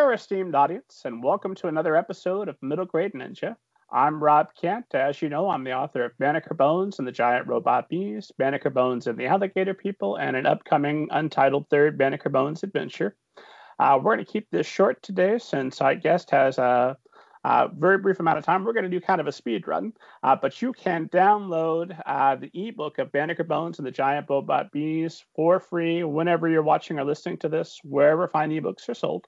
There, esteemed audience, and welcome to another episode of Middle Grade Ninja. I'm Rob Kent. As you know, I'm the author of Banneker Bones and the Giant Robot Bees, Banneker Bones and the Alligator People, and an upcoming untitled third Banneker Bones adventure. Uh, we're going to keep this short today since our guest has a, a very brief amount of time. We're going to do kind of a speed run, uh, but you can download uh, the ebook of Banneker Bones and the Giant Robot Bees for free whenever you're watching or listening to this, wherever fine ebooks are sold.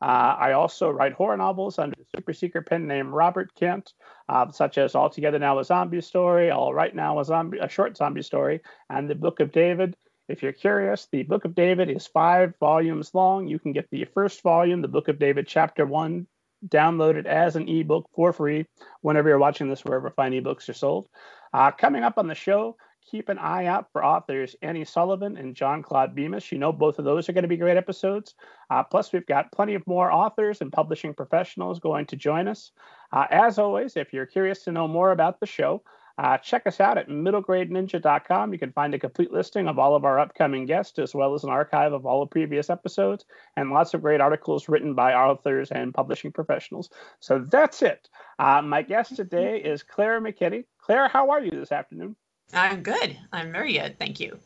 Uh, I also write horror novels under the super secret pen name Robert Kent, uh, such as All Together Now a Zombie Story, All Right Now a Zombie, a short zombie story, and the Book of David. If you're curious, the Book of David is five volumes long. You can get the first volume, the Book of David, Chapter One, downloaded as an ebook for free whenever you're watching this, wherever fine ebooks are sold. Uh, coming up on the show, keep an eye out for authors Annie Sullivan and John Claude Bemis. You know, both of those are going to be great episodes. Uh, plus, we've got plenty of more authors and publishing professionals going to join us. Uh, as always, if you're curious to know more about the show, uh, check us out at middlegradeninja.com. You can find a complete listing of all of our upcoming guests, as well as an archive of all the previous episodes, and lots of great articles written by authors and publishing professionals. So that's it. Uh, my guest today is Claire McKinney. Claire, how are you this afternoon? I'm good. I'm very good. Thank you.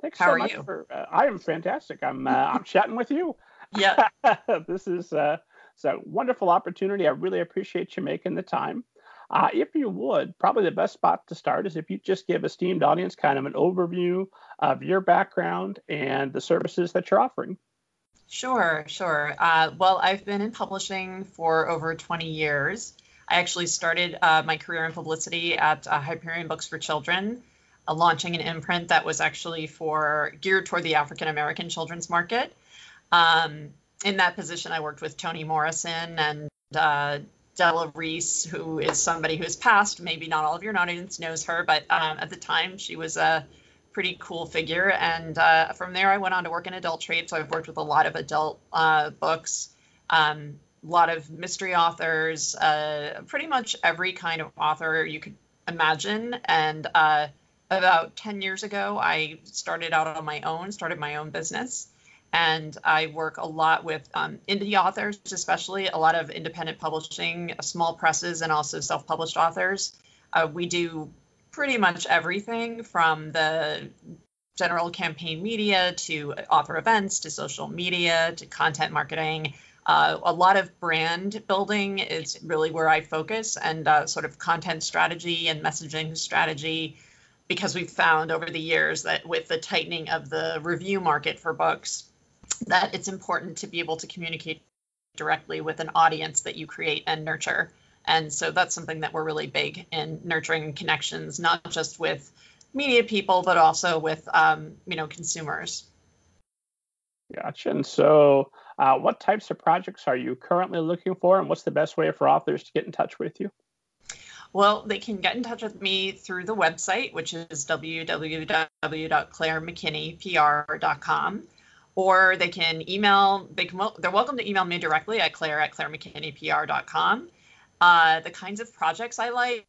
Thanks How so are much you? for. Uh, I am fantastic. I'm. Uh, I'm chatting with you. Yeah. this is uh, it's a wonderful opportunity. I really appreciate you making the time. Uh, if you would, probably the best spot to start is if you just give esteemed audience kind of an overview of your background and the services that you're offering. Sure, sure. Uh, well, I've been in publishing for over 20 years. I actually started uh, my career in publicity at uh, Hyperion Books for Children, uh, launching an imprint that was actually for geared toward the African American children's market. Um, in that position, I worked with Toni Morrison and uh, Della Reese, who is somebody who has passed. Maybe not all of your audience knows her, but um, at the time, she was a pretty cool figure. And uh, from there, I went on to work in adult trade. So I've worked with a lot of adult uh, books. Um, a lot of mystery authors, uh, pretty much every kind of author you could imagine. And uh, about 10 years ago, I started out on my own, started my own business. And I work a lot with um, indie authors, especially a lot of independent publishing, small presses, and also self published authors. Uh, we do pretty much everything from the general campaign media to author events to social media to content marketing uh, a lot of brand building is really where I focus and uh, sort of content strategy and messaging strategy because we've found over the years that with the tightening of the review market for books that it's important to be able to communicate directly with an audience that you create and nurture and so that's something that we're really big in nurturing connections not just with media people but also with um, you know consumers Gotcha. And so, uh, what types of projects are you currently looking for, and what's the best way for authors to get in touch with you? Well, they can get in touch with me through the website, which is www.clairemckinneypr.com, or they can email. They can. They're welcome to email me directly at claire at clairemckinneypr.com. Uh, the kinds of projects I like,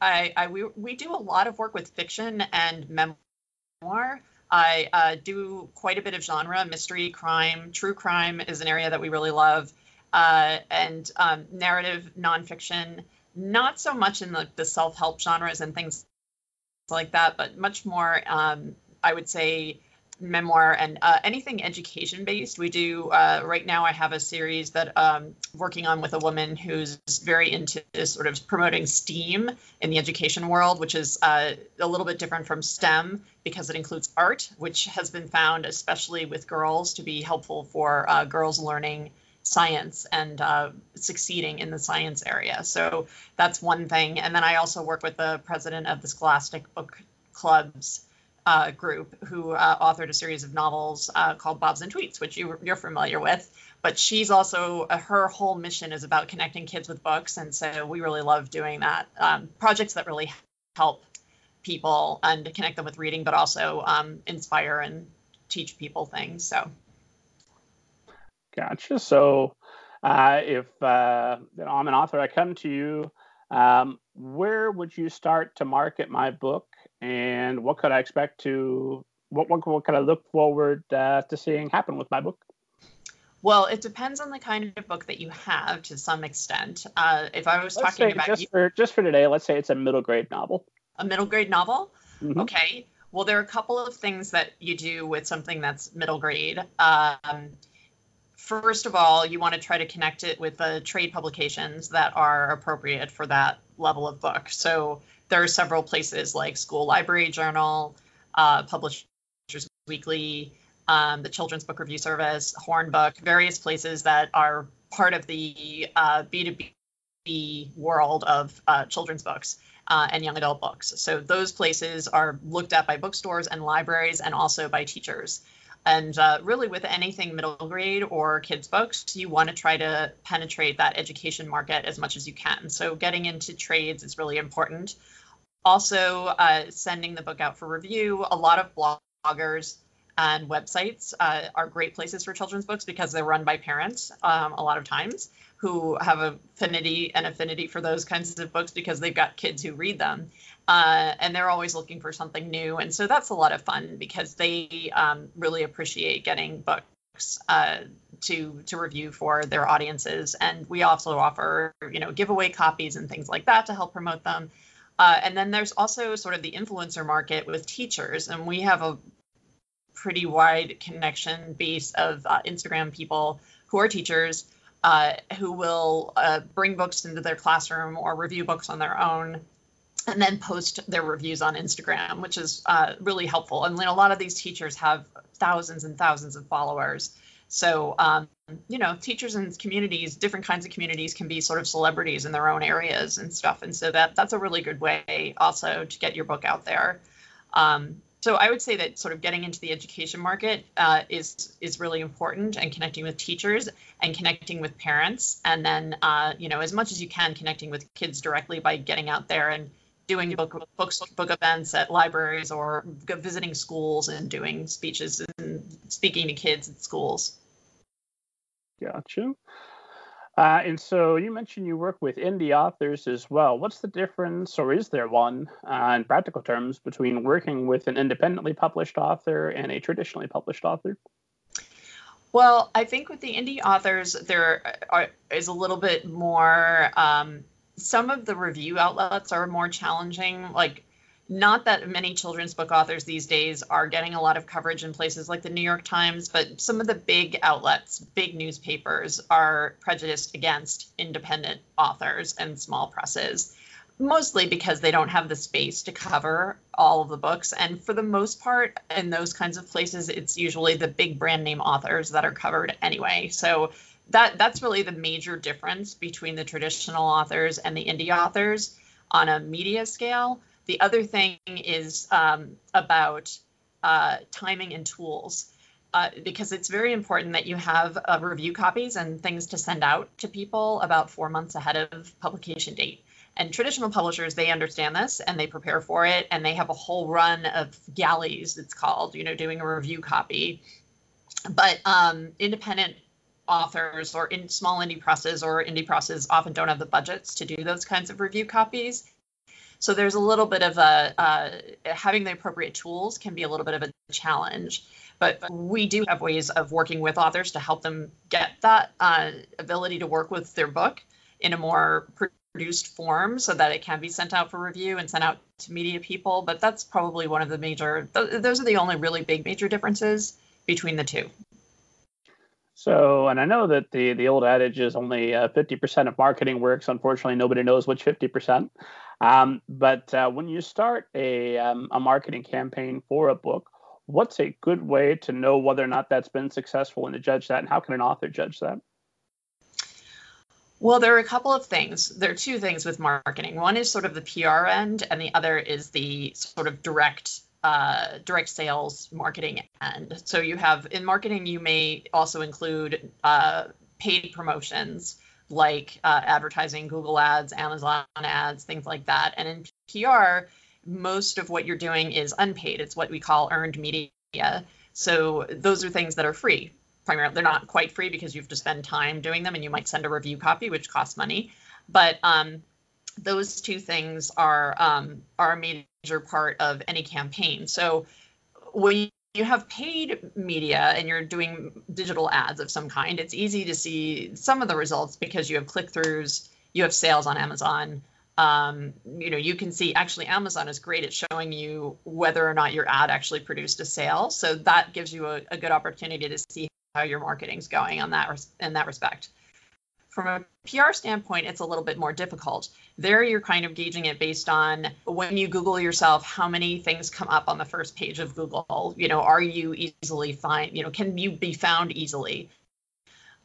I, I we, we do a lot of work with fiction and memoir. I uh, do quite a bit of genre, mystery, crime, true crime is an area that we really love, uh, and um, narrative nonfiction. Not so much in the, the self help genres and things like that, but much more, um, I would say, memoir and uh, anything education based. We do uh, right now. I have a series that um, working on with a woman who's very into this sort of promoting STEAM in the education world, which is uh, a little bit different from STEM because it includes art, which has been found, especially with girls, to be helpful for uh, girls learning science and uh, succeeding in the science area. So that's one thing. And then I also work with the president of the Scholastic Book Clubs uh, group who uh, authored a series of novels uh, called Bobs and Tweets, which you, you're familiar with. But she's also, uh, her whole mission is about connecting kids with books. And so we really love doing that. Um, projects that really help people and connect them with reading, but also um, inspire and teach people things. So. Gotcha. So uh, if uh, I'm an author, I come to you. Um, where would you start to market my book and what could I expect to what what, what could I look forward uh, to seeing happen with my book? Well, it depends on the kind of book that you have to some extent. Uh, if I was let's talking about just you, for just for today, let's say it's a middle grade novel. a middle grade novel, Mhm. okay. Well, there are a couple of things that you do with something that's middle grade. Um, first of all, you want to try to connect it with the trade publications that are appropriate for that level of book. So there are several places like School Library Journal, uh, Publishers Weekly, um, the Children's Book Review Service, Hornbook, various places that are part of the uh, B2B world of uh, children's books uh, and young adult books. So those places are looked at by bookstores and libraries and also by teachers. And uh, really, with anything middle grade or kids' books, you want to try to penetrate that education market as much as you can. So, getting into trades is really important. Also, uh, sending the book out for review. A lot of bloggers and websites uh, are great places for children's books because they're run by parents um, a lot of times who have affinity and affinity for those kinds of books because they've got kids who read them uh, and they're always looking for something new. And so that's a lot of fun because they um, really appreciate getting books uh, to to review for their audiences. And we also offer you know giveaway copies and things like that to help promote them. Uh, and then there's also sort of the influencer market with teachers. And we have a pretty wide connection base of uh, instagram people who are teachers uh, who will uh, bring books into their classroom or review books on their own and then post their reviews on Instagram, which is uh, really helpful. And a lot of these teachers have thousands and thousands of followers. So, um, you know, teachers and communities, different kinds of communities can be sort of celebrities in their own areas and stuff. And so that that's a really good way also to get your book out there. Um, so I would say that sort of getting into the education market uh, is is really important, and connecting with teachers and connecting with parents, and then uh, you know as much as you can connecting with kids directly by getting out there and doing book books book events at libraries or visiting schools and doing speeches and speaking to kids at schools. Gotcha. Uh, and so you mentioned you work with indie authors as well. What's the difference, or is there one, uh, in practical terms, between working with an independently published author and a traditionally published author? Well, I think with the indie authors, there are, is a little bit more. Um, some of the review outlets are more challenging. Like not that many children's book authors these days are getting a lot of coverage in places like the New York Times, but some of the big outlets, big newspapers, are prejudiced against independent authors and small presses, mostly because they don't have the space to cover all of the books. And for the most part, in those kinds of places, it's usually the big brand name authors that are covered anyway. So that that's really the major difference between the traditional authors and the indie authors on a media scale the other thing is um, about uh, timing and tools. Uh, because it's very important that you have uh, review copies and things to send out to people about four months ahead of publication date. And traditional publishers, they understand this and they prepare for it, and they have a whole run of galleys, it's called, you know, doing a review copy. But um, independent authors or in small indie presses or indie presses often don't have the budgets to do those kinds of review copies. So there's a little bit of a uh, having the appropriate tools can be a little bit of a challenge. But we do have ways of working with authors to help them get that uh, ability to work with their book in a more produced form so that it can be sent out for review and sent out to media people. But that's probably one of the major, th- those are the only really big major differences between the two. So, and I know that the the old adage is only uh, 50% of marketing works. Unfortunately, nobody knows which 50%. Um, but uh, when you start a um, a marketing campaign for a book, what's a good way to know whether or not that's been successful and to judge that? And how can an author judge that? Well, there are a couple of things. There are two things with marketing. One is sort of the PR end, and the other is the sort of direct uh, direct sales marketing end. So you have in marketing, you may also include uh, paid promotions like uh, advertising, Google ads, Amazon ads, things like that. And in PR, most of what you're doing is unpaid. It's what we call earned media. So those are things that are free. Primarily, they're not quite free because you have to spend time doing them, and you might send a review copy, which costs money. But um, those two things are um, are a major part of any campaign. So when you have paid media and you're doing digital ads of some kind, it's easy to see some of the results because you have click throughs, you have sales on Amazon. Um, you know, you can see actually Amazon is great at showing you whether or not your ad actually produced a sale. So that gives you a, a good opportunity to see how your marketing's going on that in that respect. From a PR standpoint, it's a little bit more difficult. There, you're kind of gauging it based on when you Google yourself, how many things come up on the first page of Google. You know, are you easily find? You know, can you be found easily?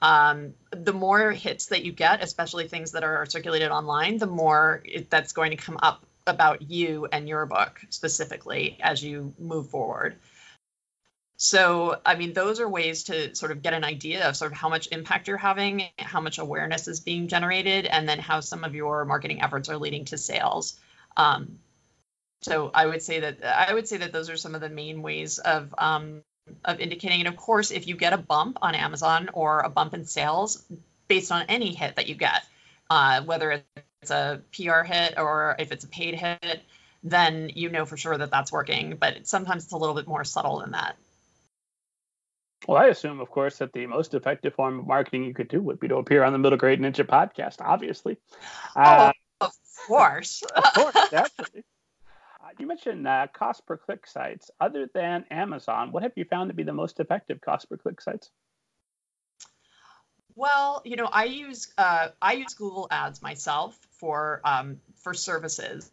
Um, the more hits that you get, especially things that are circulated online, the more it, that's going to come up about you and your book specifically as you move forward. So, I mean, those are ways to sort of get an idea of sort of how much impact you're having, how much awareness is being generated, and then how some of your marketing efforts are leading to sales. Um, so, I would say that I would say that those are some of the main ways of um, of indicating. And of course, if you get a bump on Amazon or a bump in sales based on any hit that you get, uh, whether it's a PR hit or if it's a paid hit, then you know for sure that that's working. But sometimes it's a little bit more subtle than that. Well, I assume, of course, that the most effective form of marketing you could do would be to appear on the Middle Grade Ninja podcast, obviously. Uh, oh, of course. of course, definitely. Uh, you mentioned uh, cost per click sites. Other than Amazon, what have you found to be the most effective cost per click sites? Well, you know, I use uh, I use Google Ads myself for um, for services.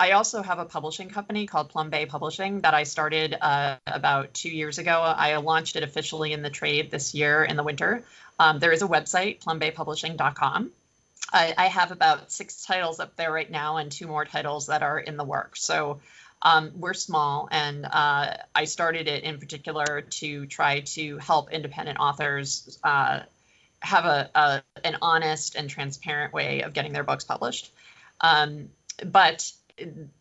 I also have a publishing company called Plum Bay Publishing that I started uh, about two years ago. I launched it officially in the trade this year in the winter. Um, there is a website, plumbaypublishing.com. I, I, have about six titles up there right now and two more titles that are in the works. So um, we're small, and uh, I started it in particular to try to help independent authors uh, have a, a, an honest and transparent way of getting their books published. Um, but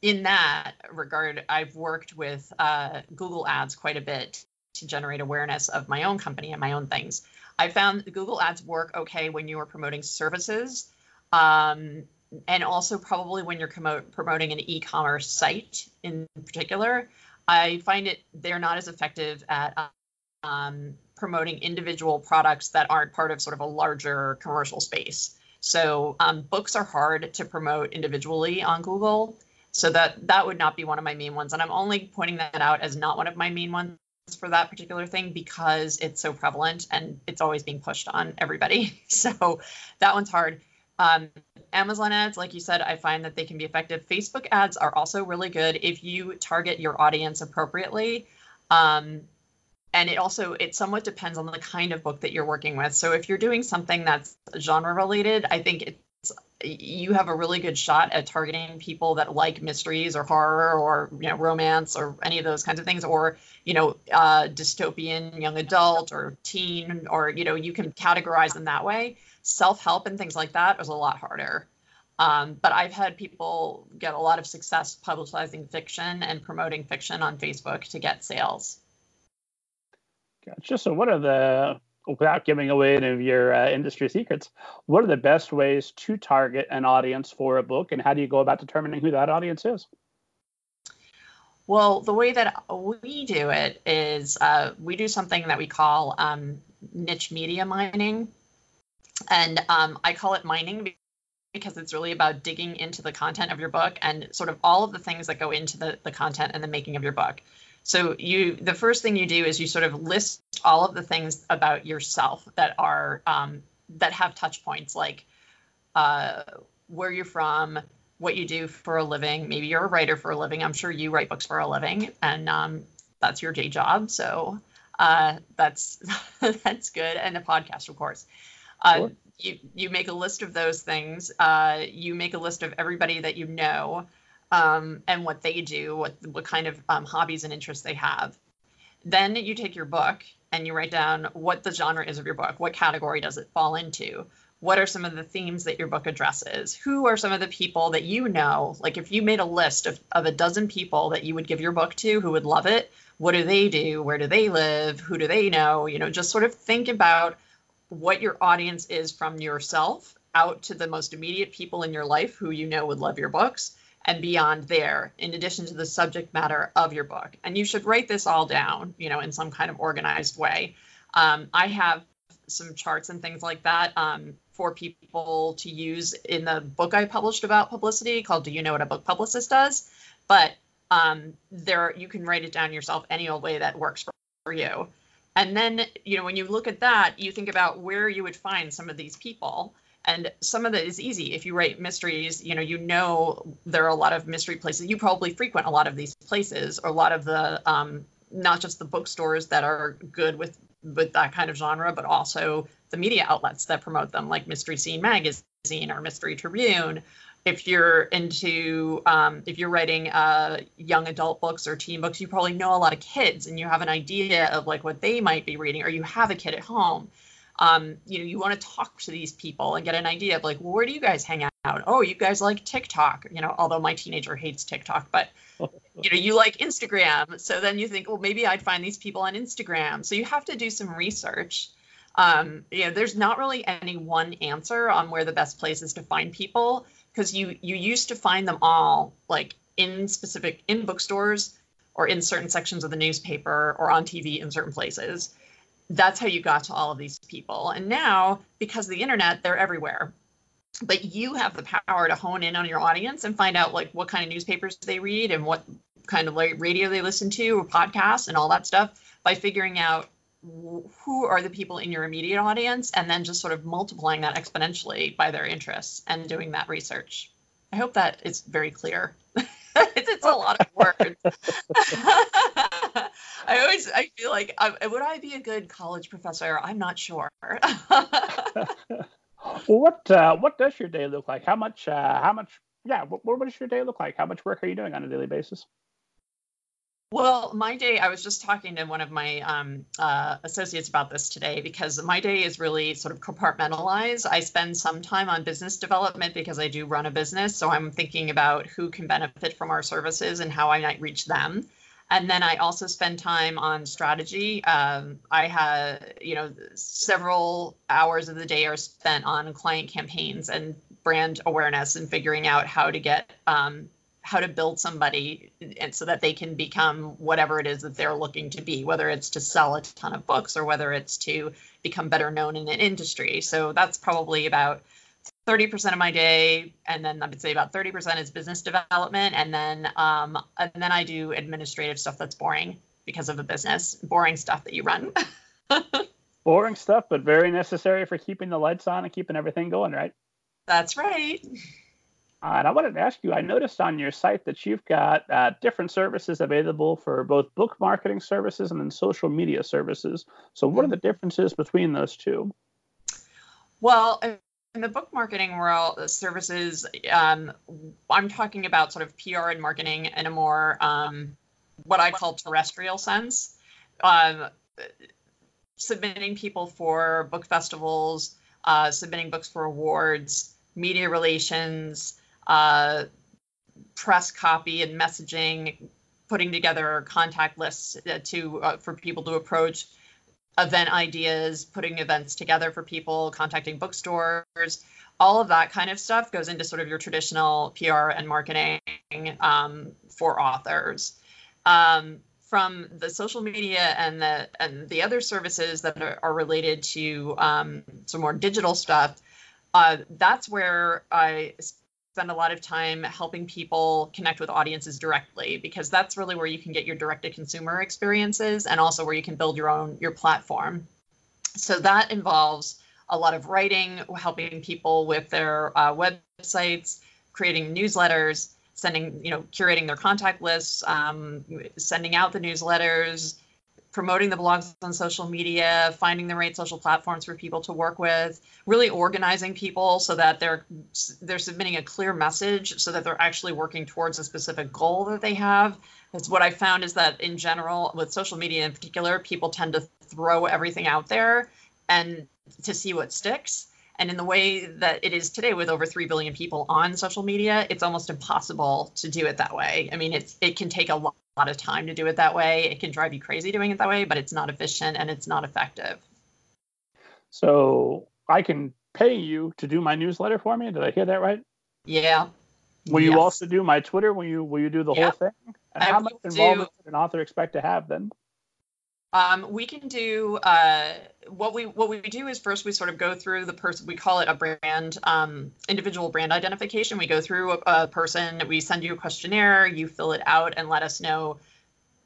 in that regard, I've worked with uh, Google Ads quite a bit to generate awareness of my own company and my own things. I found Google Ads work okay when you are promoting services, um, and also probably when you're promoting an e-commerce site in particular. I find it they're not as effective at um, promoting individual products that aren't part of sort of a larger commercial space. So um, books are hard to promote individually on Google. So that that would not be one of my main ones. And I'm only pointing that out as not one of my main ones for that particular thing because it's so prevalent and it's always being pushed on everybody. So that one's hard. Um, Amazon ads, like you said, I find that they can be effective. Facebook ads are also really good if you target your audience appropriately. Um, and it also it somewhat depends on the kind of book that you're working with so if you're doing something that's genre related i think it's you have a really good shot at targeting people that like mysteries or horror or you know romance or any of those kinds of things or you know uh, dystopian young adult or teen or you know you can categorize them that way self-help and things like that is a lot harder um, but I've had people get a lot of success publicizing fiction and promoting fiction on Facebook to get sales. Gotcha. So, what are the, without giving away any of your uh, industry secrets, what are the best ways to target an audience for a book, and how do you go about determining who that audience is? Well, the way that we do it is uh, we do something that we call um, niche media mining. And um, I call it mining because it's really about digging into the content of your book and sort of all of the things that go into the, the content and the making of your book. So you, the first thing you do is you sort of list all of the things about yourself that are um, that have touch points, like uh, where you're from, what you do for a living. Maybe you're a writer for a living. I'm sure you write books for a living, and um, that's your day job. So uh, that's that's good. And a podcast, of course. Uh, sure. You you make a list of those things. Uh, you make a list of everybody that you know um, and what they do, what what kind of um, hobbies and interests they have. Then you take your book and you write down what the genre is of your book. What category does it fall into? What are some of the themes that your book addresses? Who are some of the people that you know? Like if you made a list of, of a dozen people that you would give your book to who would love it, what do they do? Where do they live? Who do they know? You know, just sort of think about what your audience is from yourself out to the most immediate people in your life who you know would love your books and beyond there, in addition to the subject matter of your book. And you should write this all down, you know, in some kind of organized way. Um, I have some charts and things like that um, for people to use in the book I published about publicity called "Do You Know What a Book Publicist Does?" But um, there, you can write it down yourself any old way that works for, for you. And then, you know, when you look at that, you think about where you would find some of these people and some of that is easy. If you write mysteries you know you know there are a lot of mystery places. You probably frequent a lot of these places or a lot of the um, not just the bookstores that are good with with that kind of genre but also the media outlets that promote them like mystery scene magazine or mystery tribune. If you're into um, if you're writing uh, young adult books or teen books you probably know a lot of kids and you have an idea of like what they might be reading or you have a kid at home um, you know, you want to talk to these people and get an idea of like, well, where do you guys hang out? Oh, you guys like TikTok, you know, although my teenager hates TikTok, but you know, you like Instagram. So then you think, well, maybe I'd find these people on Instagram. So you have to do some research. Um, you know, there's not really any one answer on where the best place is to find people because you you used to find them all like in specific in bookstores or in certain sections of the newspaper or on TV in certain places that's how you got to all of these people. And now, because of the internet, they're everywhere. But you have the power to hone in on your audience and find out like what kind of newspapers they read and what kind of like radio they listen to or podcasts and all that stuff by figuring out who are the people in your immediate audience and then just sort of multiplying that exponentially by their interests and doing that research. I hope that is very clear. it's, it's a lot of words. I always I feel like I, would I be a good college professor? I'm not sure. what uh, what does your day look like? How much uh, how much yeah? What, what does your day look like? How much work are you doing on a daily basis? Well, my day, I was just talking to one of my um, uh, associates about this today because my day is really sort of compartmentalized. I spend some time on business development because I do run a business. So I'm thinking about who can benefit from our services and how I might reach them. And then I also spend time on strategy. Um, I have, you know, several hours of the day are spent on client campaigns and brand awareness and figuring out how to get um, how to build somebody and so that they can become whatever it is that they're looking to be whether it's to sell a ton of books or whether it's to become better known in an industry so that's probably about 30% of my day and then i would say about 30% is business development and then um, and then i do administrative stuff that's boring because of a business boring stuff that you run boring stuff but very necessary for keeping the lights on and keeping everything going right that's right uh, and I wanted to ask you, I noticed on your site that you've got uh, different services available for both book marketing services and then social media services. So, what are the differences between those two? Well, in the book marketing world, services, um, I'm talking about sort of PR and marketing in a more um, what I call terrestrial sense. Um, submitting people for book festivals, uh, submitting books for awards, media relations, uh, press copy and messaging, putting together contact lists uh, to uh, for people to approach, event ideas, putting events together for people, contacting bookstores, all of that kind of stuff goes into sort of your traditional PR and marketing um, for authors. Um, from the social media and the and the other services that are, are related to um, some more digital stuff, uh, that's where I spend a lot of time helping people connect with audiences directly because that's really where you can get your direct to consumer experiences and also where you can build your own your platform. So that involves a lot of writing helping people with their uh, websites creating newsletters sending you know curating their contact lists um, sending out the newsletters promoting the blogs on social media, finding the right social platforms for people to work with, really organizing people so that they're they're submitting a clear message so that they're actually working towards a specific goal that they have. That's what I found is that in general, with social media in particular, people tend to throw everything out there and to see what sticks. And in the way that it is today, with over three billion people on social media, it's almost impossible to do it that way. I mean, it's it can take a lot lot of time to do it that way. It can drive you crazy doing it that way, but it's not efficient and it's not effective. So I can pay you to do my newsletter for me. Did I hear that right? Yeah. Will yes. you also do my Twitter? Will you will you do the yep. whole thing? And how much involvement do, an author expect to have then? Um, we can do uh, what we what we do is first we sort of go through the person we call it a brand um, individual brand identification. We go through a, a, person, we send you a questionnaire, you fill it out and let us know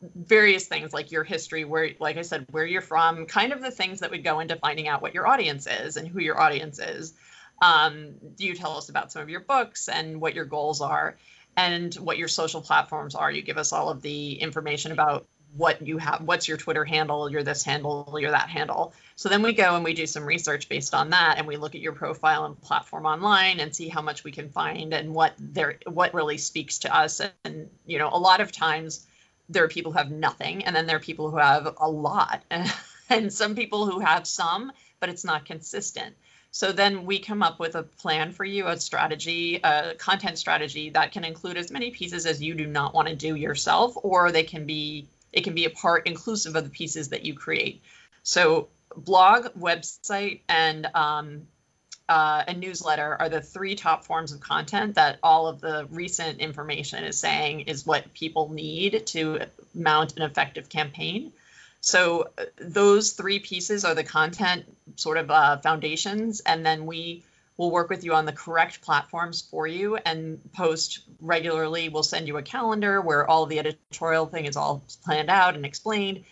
various things like your history, where like I said, where you're from, kind of the things that would go into finding out what your audience is and who your audience is. Um, you tell us about some of your books and what your goals are and what your social platforms are. You give us all of the information about what you have what's your twitter handle you're this handle you're that handle. So then we go and we do some research based on that and we look at your profile and platform online and see how much we can find and what there what really speaks to us. And you know a lot of times there are people who have nothing and then there are people who have a lot. And some people who have some but it's not consistent. So then we come up with a plan for you, a strategy, a content strategy that can include as many pieces as you do not want to do yourself, or they can be it can be a part inclusive of the pieces that you create. So blog, website, and um, uh, a newsletter are the three top forms of content that all of the recent information is saying is what people need to mount an effective campaign. So uh, those three pieces are the content sort of uh, foundations, and then we We'll work with you on the correct platforms for you and post regularly. We'll send you a calendar where all the editorial thing is all planned out and explained.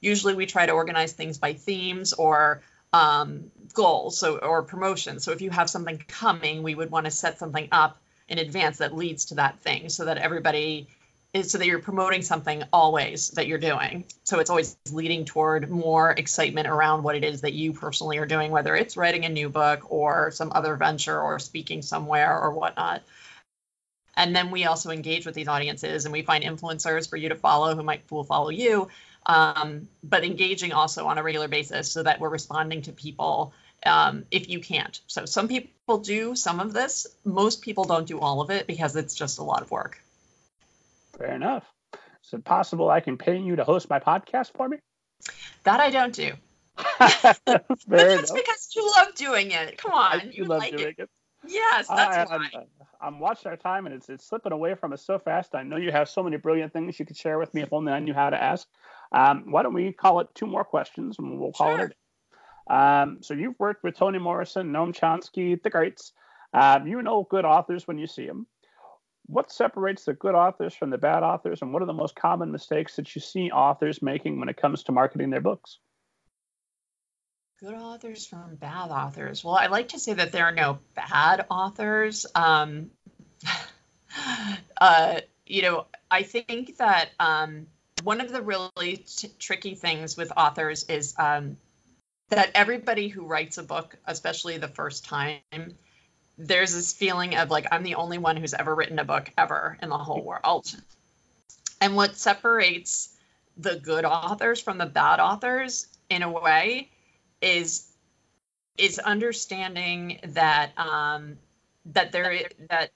Usually we try to organize things by themes or um, goals so or promotions. So if you have something coming, we would want to set something up in advance that leads to that thing so that everybody so that you're promoting something always that you're doing. So it's always leading toward more excitement around what it is that you personally are doing, whether it's writing a new book or some other venture or speaking somewhere or whatnot. And then we also engage with these audiences and we find influencers for you to follow who might follow you, um, but engaging also on a regular basis so that we're responding to people um, if you can't. So some people do some of this. Most people don't do all of it because it's just a lot of work. Fair enough. Is it possible I can pay you to host my podcast for me? That I don't do. but that's because you love doing it. Come on. I you love like doing it. it. Yes, that's I, why. I'm, I'm, watching our time and it's, it's slipping away from us so fast. I know you have so many brilliant things you could share with me if only I knew how to ask. Um, why don't we call it two more questions and we'll call sure. it um, so you've worked with Toni Morrison, Noam Chomsky, the greats. Um, you know good authors when you see them what separates the good authors from the bad authors, and what are the most common mistakes that you see authors making when it comes to marketing their books? Good authors from bad authors. Well, I like to say that there are no bad authors. Um, uh, you know, I think that um, one of the really t- tricky things with authors is um, that everybody who writes a book, especially the first time, there's this feeling of like I'm the only one who's ever written a book ever in the whole world. And what separates the good authors from the bad authors in a way is is understanding that um, that there that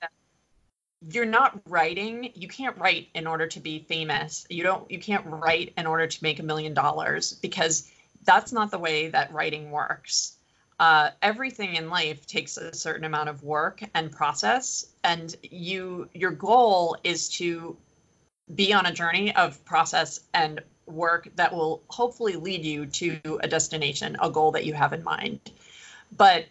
you're not writing you can't write in order to be famous you don't you can't write in order to make a million dollars because that's not the way that writing works uh, everything in life takes a certain amount of work and process and you your goal is to be on a journey of process and work that will hopefully lead you to a destination a goal that you have in mind. But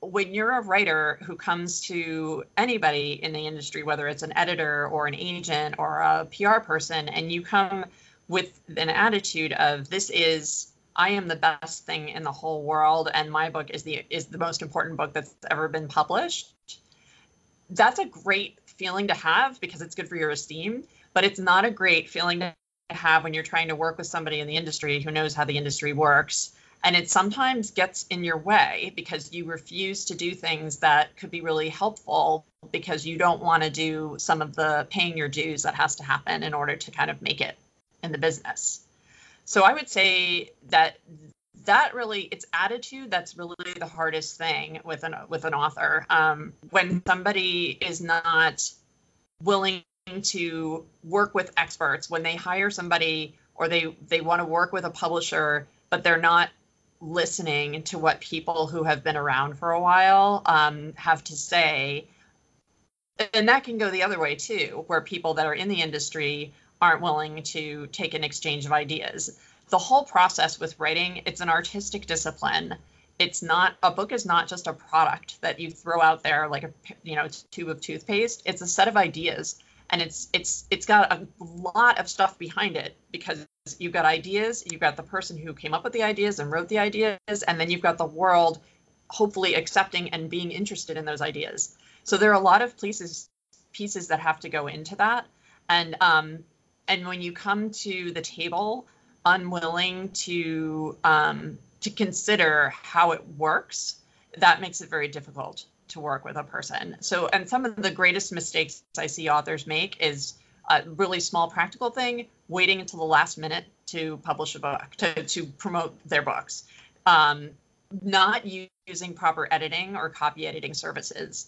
when you're a writer who comes to anybody in the industry whether it's an editor or an agent or a pr person and you come with an attitude of this is I am the best thing in the whole world and my book is the is the most important book that's ever been published. That's a great feeling to have because it's good for your esteem, but it's not a great feeling to have when you're trying to work with somebody in the industry who knows how the industry works. And it sometimes gets in your way because you refuse to do things that could be really helpful because you don't want to do some of the paying your dues that has to happen in order to kind of make it in the business. So I would say that that really it's attitude that's really the hardest thing with an with an author. Um, when somebody is not willing to work with experts, when they hire somebody or they they want to work with a publisher, but they're not listening to what people who have been around for a while um, have to say and that can go the other way too, where people that are in the industry aren't willing to take an exchange of ideas. The whole process with writing, it's an artistic discipline. It's not a book is not just a product that you throw out there like a you know tube of toothpaste. It's a set of ideas, and it's it's it's got a lot of stuff behind it because you've got ideas, you've got the person who came up with the ideas and wrote the ideas, and then you've got the world hopefully accepting and being interested in those ideas. So there are a lot of pieces pieces that have to go into that, and um, and when you come to the table unwilling to um, to consider how it works, that makes it very difficult to work with a person. So, and some of the greatest mistakes I see authors make is a really small practical thing, waiting until the last minute to publish a book, to, to promote their books, um, not using proper editing or copy editing services.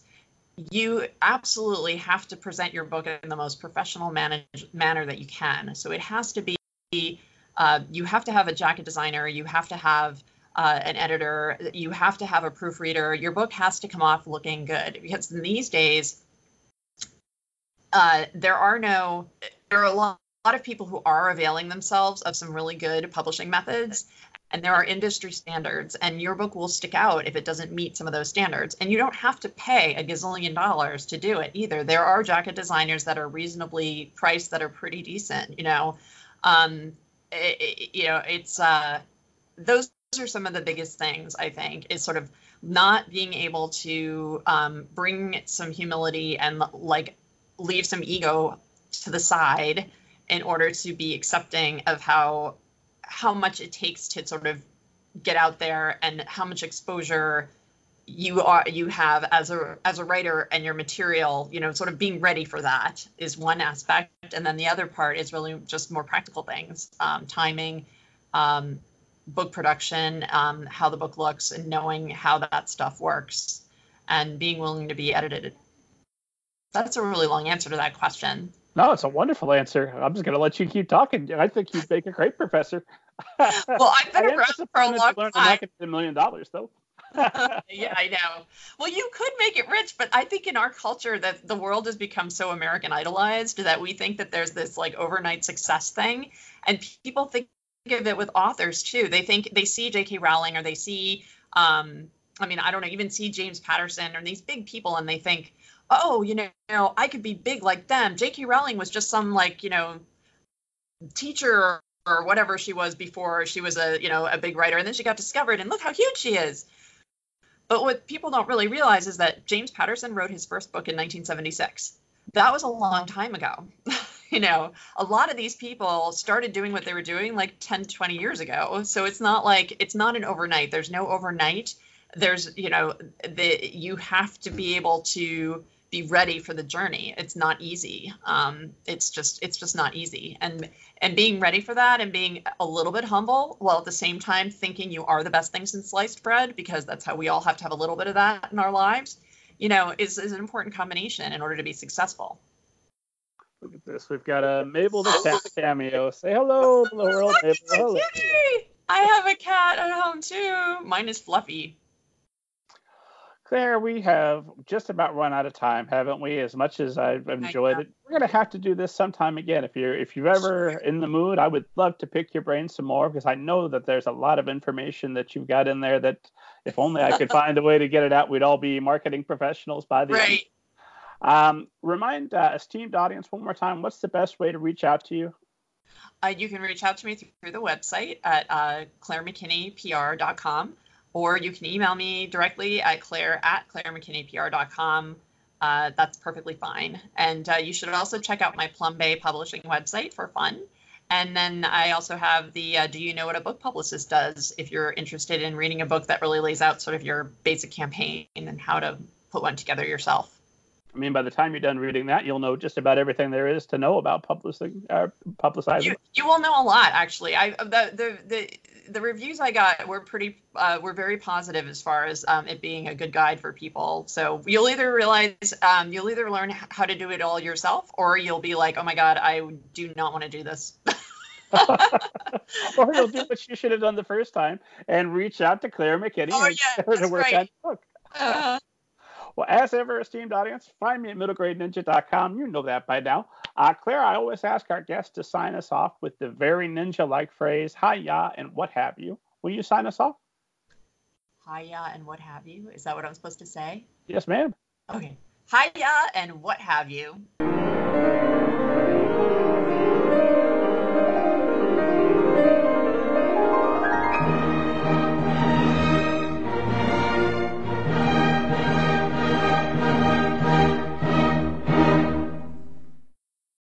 You absolutely have to present your book in the most professional manage, manner that you can. So it has to be, uh, you have to have a jacket designer, you have to have uh, an editor, you have to have a proofreader. Your book has to come off looking good because in these days, uh, there are no, there are a lot, a lot of people who are availing themselves of some really good publishing methods and there are industry standards and your book will stick out if it doesn't meet some of those standards. And you don't have to pay a gazillion dollars to do it either. There are jacket designers that are reasonably priced that are pretty decent you know? Um, it, it, you know it's uh, those are some of the biggest things i think is sort of not being able to um, bring some humility and like leave some ego to the side in order to be accepting of how how much it takes to sort of get out there and how much exposure you are you have as a as a writer and your material you know sort of being ready for that is one aspect. And then the other part is really just more practical things um, timing um, book production um, how the book looks and knowing how that stuff works and being willing to be edited. That's a really long answer to that question no, it's a wonderful answer. I'm just going to let you keep talking. I think you'd make a great professor. well, I've been around for a long time. Not a million dollars, though. yeah, I know. Well, you could make it rich, but I think in our culture that the world has become so American idolized that we think that there's this like overnight success thing, and people think of it with authors too. They think they see J.K. Rowling or they see, um, I mean, I don't know, even see James Patterson or these big people, and they think, oh, you know, I could be big like them. J.K. Rowling was just some like, you know, teacher or whatever she was before she was a, you know, a big writer and then she got discovered and look how huge she is. But what people don't really realize is that James Patterson wrote his first book in 1976. That was a long time ago. you know, a lot of these people started doing what they were doing like 10, 20 years ago. So it's not like it's not an overnight. There's no overnight. There's, you know, the you have to be able to be ready for the journey. It's not easy. Um, it's just it's just not easy. And and being ready for that and being a little bit humble while at the same time thinking you are the best thing since sliced bread because that's how we all have to have a little bit of that in our lives. You know, is is an important combination in order to be successful. Look at this. We've got a Mabel the cat cameo. Say hello to the world, Mabel. Hello. I have a cat at home too. Mine is Fluffy. Claire, we have just about run out of time, haven't we? As much as I've enjoyed it, we're gonna have to do this sometime again. If you're if you're ever in the mood, I would love to pick your brain some more because I know that there's a lot of information that you've got in there that if only I could find a way to get it out, we'd all be marketing professionals by the right. end. Um, remind uh, esteemed audience one more time, what's the best way to reach out to you? Uh, you can reach out to me through the website at uh, clairemckinneypr.com or you can email me directly at claire at clairemckinneypr.com. Uh, that's perfectly fine. And uh, you should also check out my Plum Bay publishing website for fun. And then I also have the uh, Do You Know What a Book Publicist Does if you're interested in reading a book that really lays out sort of your basic campaign and how to put one together yourself. I mean, by the time you're done reading that, you'll know just about everything there is to know about publishing, uh, publicizing. You, you will know a lot, actually. I the the the the reviews I got were pretty uh, were very positive as far as um, it being a good guide for people. So you'll either realize um, you'll either learn how to do it all yourself, or you'll be like, oh my god, I do not want to do this. or you'll do what you should have done the first time and reach out to Claire McKinney oh, yeah, to work right. on the book. Uh-huh. Well, as ever, esteemed audience, find me at middlegradeninja.com. You know that by now. Uh, Claire, I always ask our guests to sign us off with the very ninja like phrase, hi ya, and what have you. Will you sign us off? Hiya and what have you. Is that what I'm supposed to say? Yes, ma'am. Okay. Hiya and what have you.